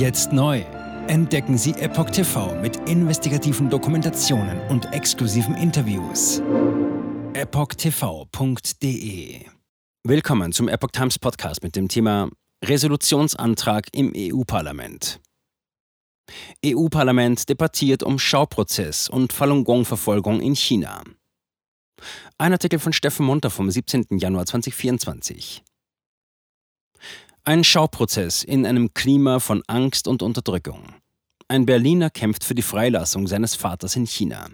Jetzt neu. Entdecken Sie Epoch TV mit investigativen Dokumentationen und exklusiven Interviews. EpochTV.de Willkommen zum Epoch Times Podcast mit dem Thema Resolutionsantrag im EU-Parlament. EU-Parlament debattiert um Schauprozess und Falun Gong-Verfolgung in China. Ein Artikel von Steffen Munter vom 17. Januar 2024. Ein Schauprozess in einem Klima von Angst und Unterdrückung. Ein Berliner kämpft für die Freilassung seines Vaters in China.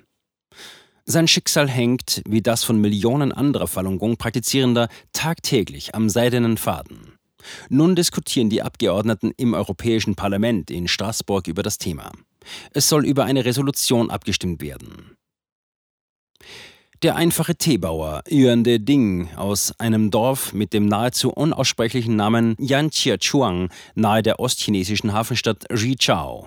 Sein Schicksal hängt, wie das von Millionen anderer Falun Gong-Praktizierender, tagtäglich am seidenen Faden. Nun diskutieren die Abgeordneten im Europäischen Parlament in Straßburg über das Thema. Es soll über eine Resolution abgestimmt werden. Der einfache Teebauer Yuan De Ding aus einem Dorf mit dem nahezu unaussprechlichen Namen Yanqiachuang nahe der ostchinesischen Hafenstadt Jichao.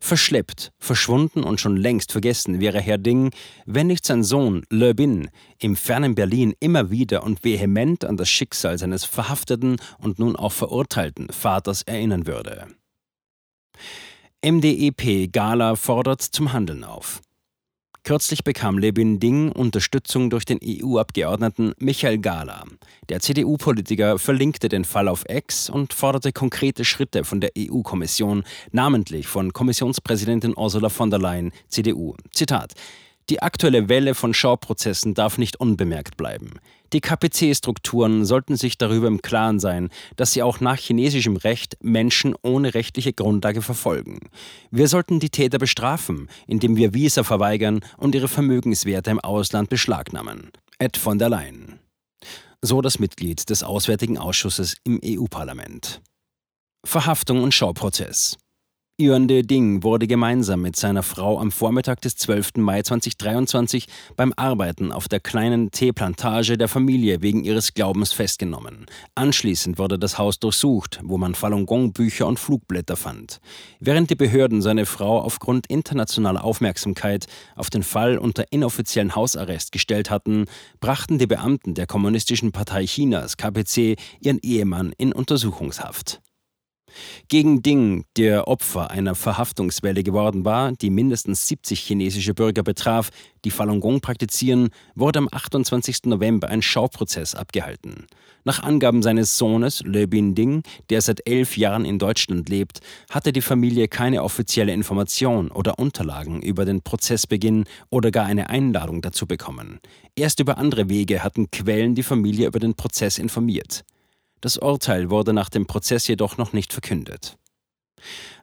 Verschleppt, verschwunden und schon längst vergessen wäre Herr Ding, wenn nicht sein Sohn Le Bin im fernen Berlin immer wieder und vehement an das Schicksal seines verhafteten und nun auch verurteilten Vaters erinnern würde. MDEP Gala fordert zum Handeln auf. Kürzlich bekam Lebin Ding Unterstützung durch den EU-Abgeordneten Michael Gala. Der CDU-Politiker verlinkte den Fall auf X und forderte konkrete Schritte von der EU-Kommission, namentlich von Kommissionspräsidentin Ursula von der Leyen, CDU. Zitat die aktuelle Welle von Schauprozessen darf nicht unbemerkt bleiben. Die KPC-Strukturen sollten sich darüber im Klaren sein, dass sie auch nach chinesischem Recht Menschen ohne rechtliche Grundlage verfolgen. Wir sollten die Täter bestrafen, indem wir Visa verweigern und ihre Vermögenswerte im Ausland beschlagnahmen. Ed von der Leyen. So das Mitglied des Auswärtigen Ausschusses im EU-Parlament. Verhaftung und Schauprozess. Yuan De Ding wurde gemeinsam mit seiner Frau am Vormittag des 12. Mai 2023 beim Arbeiten auf der kleinen Teeplantage der Familie wegen ihres Glaubens festgenommen. Anschließend wurde das Haus durchsucht, wo man Falun Gong Bücher und Flugblätter fand. Während die Behörden seine Frau aufgrund internationaler Aufmerksamkeit auf den Fall unter inoffiziellen Hausarrest gestellt hatten, brachten die Beamten der Kommunistischen Partei Chinas KPC ihren Ehemann in Untersuchungshaft. Gegen Ding, der Opfer einer Verhaftungswelle geworden war, die mindestens 70 chinesische Bürger betraf, die Falun Gong praktizieren, wurde am 28. November ein Schauprozess abgehalten. Nach Angaben seines Sohnes Le Bin Ding, der seit elf Jahren in Deutschland lebt, hatte die Familie keine offizielle Information oder Unterlagen über den Prozessbeginn oder gar eine Einladung dazu bekommen. Erst über andere Wege hatten Quellen die Familie über den Prozess informiert. Das Urteil wurde nach dem Prozess jedoch noch nicht verkündet.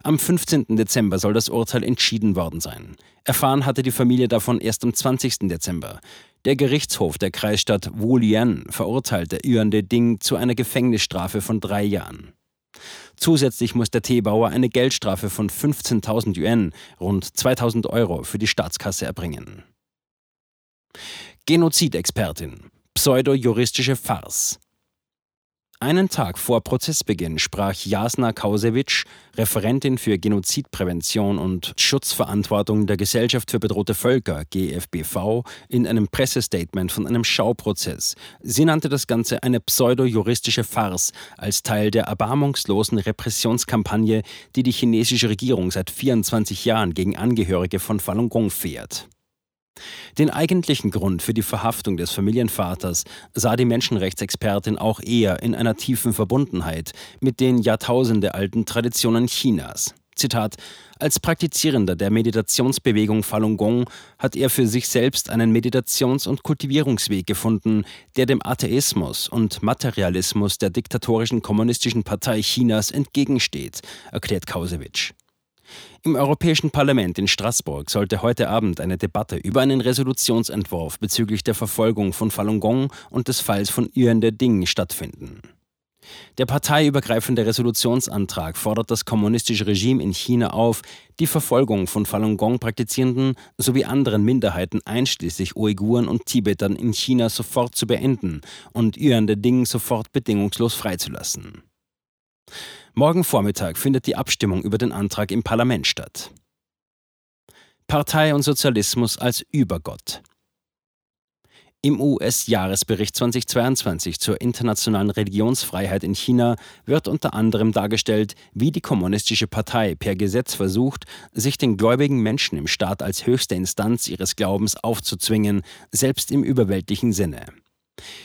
Am 15. Dezember soll das Urteil entschieden worden sein. Erfahren hatte die Familie davon erst am 20. Dezember. Der Gerichtshof der Kreisstadt Wulian verurteilte Yuan De Ding zu einer Gefängnisstrafe von drei Jahren. Zusätzlich muss der Teebauer eine Geldstrafe von 15.000 Yuan, rund 2.000 Euro, für die Staatskasse erbringen. Genozidexpertin. Pseudo-juristische Farce. Einen Tag vor Prozessbeginn sprach Jasna Kausewitsch, Referentin für Genozidprävention und Schutzverantwortung der Gesellschaft für bedrohte Völker, GFBV, in einem Pressestatement von einem Schauprozess. Sie nannte das Ganze eine pseudo-juristische Farce als Teil der erbarmungslosen Repressionskampagne, die die chinesische Regierung seit 24 Jahren gegen Angehörige von Falun Gong fährt. Den eigentlichen Grund für die Verhaftung des Familienvaters sah die Menschenrechtsexpertin auch eher in einer tiefen Verbundenheit mit den jahrtausendealten Traditionen Chinas. Zitat, als Praktizierender der Meditationsbewegung Falun Gong hat er für sich selbst einen Meditations- und Kultivierungsweg gefunden, der dem Atheismus und Materialismus der diktatorischen kommunistischen Partei Chinas entgegensteht, erklärt Kausewitsch. Im Europäischen Parlament in Straßburg sollte heute Abend eine Debatte über einen Resolutionsentwurf bezüglich der Verfolgung von Falun Gong und des Falls von Yuan De Ding stattfinden. Der parteiübergreifende Resolutionsantrag fordert das kommunistische Regime in China auf, die Verfolgung von Falun Gong-Praktizierenden sowie anderen Minderheiten einschließlich Uiguren und Tibetern in China sofort zu beenden und Yuan De Ding sofort bedingungslos freizulassen. Morgen Vormittag findet die Abstimmung über den Antrag im Parlament statt. Partei und Sozialismus als Übergott. Im US-Jahresbericht 2022 zur internationalen Religionsfreiheit in China wird unter anderem dargestellt, wie die Kommunistische Partei per Gesetz versucht, sich den gläubigen Menschen im Staat als höchste Instanz ihres Glaubens aufzuzwingen, selbst im überweltlichen Sinne.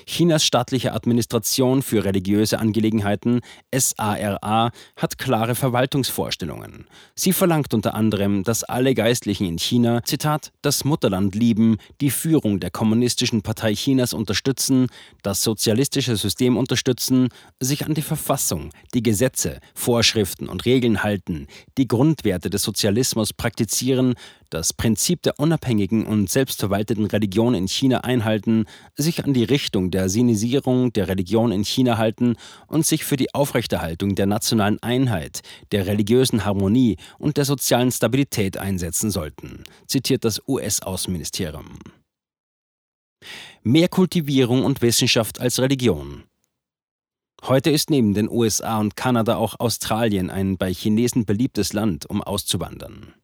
Chinas staatliche Administration für religiöse Angelegenheiten SARA hat klare Verwaltungsvorstellungen. Sie verlangt unter anderem, dass alle Geistlichen in China, Zitat, das Mutterland lieben, die Führung der Kommunistischen Partei Chinas unterstützen, das sozialistische System unterstützen, sich an die Verfassung, die Gesetze, Vorschriften und Regeln halten, die Grundwerte des Sozialismus praktizieren, das Prinzip der unabhängigen und selbstverwalteten Religion in China einhalten, sich an die Richtung der Sinisierung der Religion in China halten und sich für die Aufrechterhaltung der nationalen Einheit, der religiösen Harmonie und der sozialen Stabilität einsetzen sollten, zitiert das US-Außenministerium. Mehr Kultivierung und Wissenschaft als Religion. Heute ist neben den USA und Kanada auch Australien ein bei Chinesen beliebtes Land, um auszuwandern.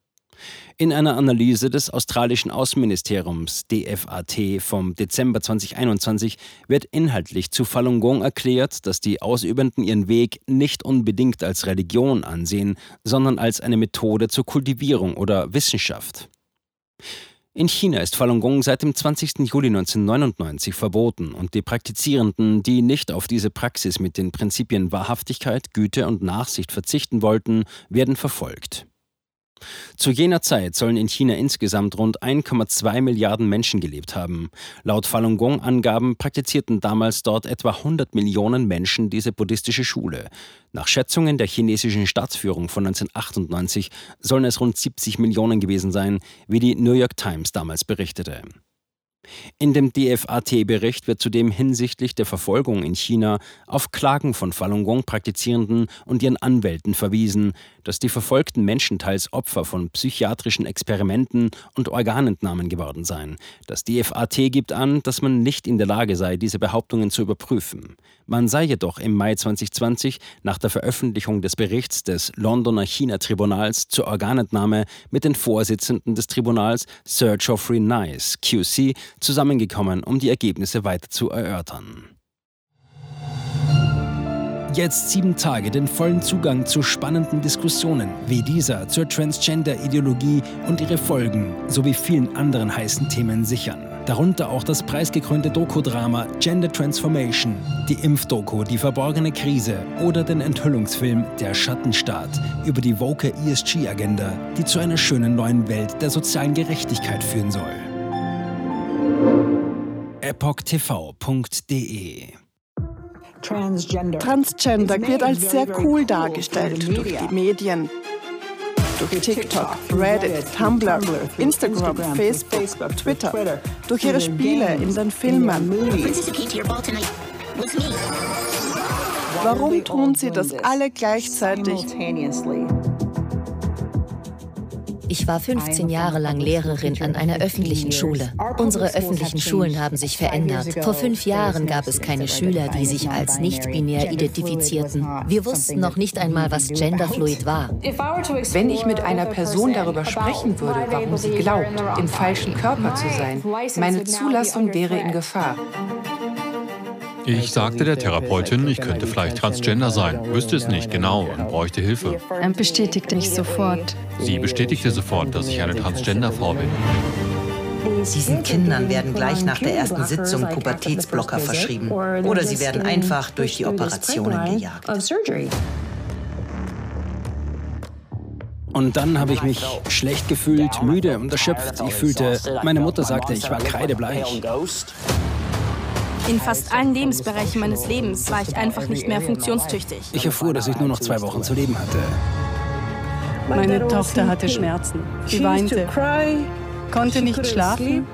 In einer Analyse des australischen Außenministeriums DFAT vom Dezember 2021 wird inhaltlich zu Falun Gong erklärt, dass die Ausübenden ihren Weg nicht unbedingt als Religion ansehen, sondern als eine Methode zur Kultivierung oder Wissenschaft. In China ist Falun Gong seit dem 20. Juli 1999 verboten und die Praktizierenden, die nicht auf diese Praxis mit den Prinzipien Wahrhaftigkeit, Güte und Nachsicht verzichten wollten, werden verfolgt. Zu jener Zeit sollen in China insgesamt rund 1,2 Milliarden Menschen gelebt haben. Laut Falun Gong-Angaben praktizierten damals dort etwa 100 Millionen Menschen diese buddhistische Schule. Nach Schätzungen der chinesischen Staatsführung von 1998 sollen es rund 70 Millionen gewesen sein, wie die New York Times damals berichtete. In dem DFAT-Bericht wird zudem hinsichtlich der Verfolgung in China auf Klagen von Falun Gong-Praktizierenden und ihren Anwälten verwiesen, dass die verfolgten Menschen teils Opfer von psychiatrischen Experimenten und Organentnahmen geworden seien. Das DFAT gibt an, dass man nicht in der Lage sei, diese Behauptungen zu überprüfen. Man sei jedoch im Mai 2020 nach der Veröffentlichung des Berichts des Londoner China-Tribunals zur Organentnahme mit den Vorsitzenden des Tribunals Sir Geoffrey Nice, QC, zusammengekommen, um die Ergebnisse weiter zu erörtern. Jetzt sieben Tage den vollen Zugang zu spannenden Diskussionen wie dieser zur Transgender-Ideologie und ihre Folgen sowie vielen anderen heißen Themen sichern. Darunter auch das preisgekrönte Doku-Drama Gender Transformation, die Impfdoku Die verborgene Krise oder den Enthüllungsfilm Der Schattenstaat über die woke ESG-Agenda, die zu einer schönen neuen Welt der sozialen Gerechtigkeit führen soll. EpochTV.de Transgender. Transgender wird als sehr cool dargestellt durch die Medien, durch TikTok, Reddit, Tumblr, Instagram, Facebook, Twitter, durch ihre Spiele in den Filmen. Warum tun sie das alle gleichzeitig? Ich war 15 Jahre lang Lehrerin an einer öffentlichen Schule. Unsere öffentlichen Schulen haben sich verändert. Vor fünf Jahren gab es keine Schüler, die sich als nicht-binär identifizierten. Wir wussten noch nicht einmal, was genderfluid war. Wenn ich mit einer Person darüber sprechen würde, warum sie glaubt, im falschen Körper zu sein, meine Zulassung wäre in Gefahr. Ich sagte der Therapeutin, ich könnte vielleicht transgender sein, wüsste es nicht genau und bräuchte Hilfe. Er bestätigte mich sofort. Sie bestätigte sofort, dass ich eine Transgender-Frau bin. Diesen Kindern werden gleich nach der ersten Sitzung Pubertätsblocker verschrieben oder sie werden einfach durch die Operationen gejagt. Und dann habe ich mich schlecht gefühlt, müde und erschöpft. Ich fühlte, meine Mutter sagte, ich war kreidebleich. In fast allen Lebensbereichen meines Lebens war ich einfach nicht mehr funktionstüchtig. Ich erfuhr, dass ich nur noch zwei Wochen zu leben hatte. Meine Tochter hatte Schmerzen. Sie weinte, konnte nicht schlafen,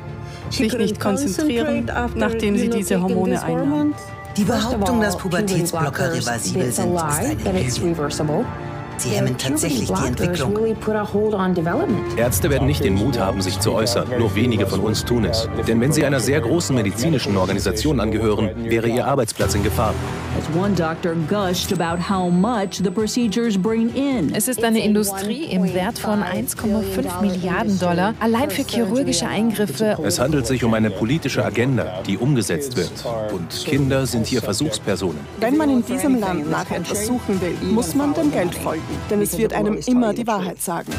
sich nicht konzentrieren, nachdem sie diese Hormone einnahm. Die Behauptung, dass Pubertätsblocker reversibel sind, ist eine Lüge. Sie hemmen tatsächlich die Entwicklung. Ärzte werden nicht den Mut haben, sich zu äußern. Nur wenige von uns tun es. Denn wenn sie einer sehr großen medizinischen Organisation angehören, wäre ihr Arbeitsplatz in Gefahr. Es ist eine Industrie im Wert von 1,5 Milliarden Dollar allein für chirurgische Eingriffe. Es handelt sich um eine politische Agenda, die umgesetzt wird. Und Kinder sind hier Versuchspersonen. Wenn man in diesem Land nach etwas suchen will, muss man dem Geld folgen. Denn es wird einem immer die Wahrheit sagen.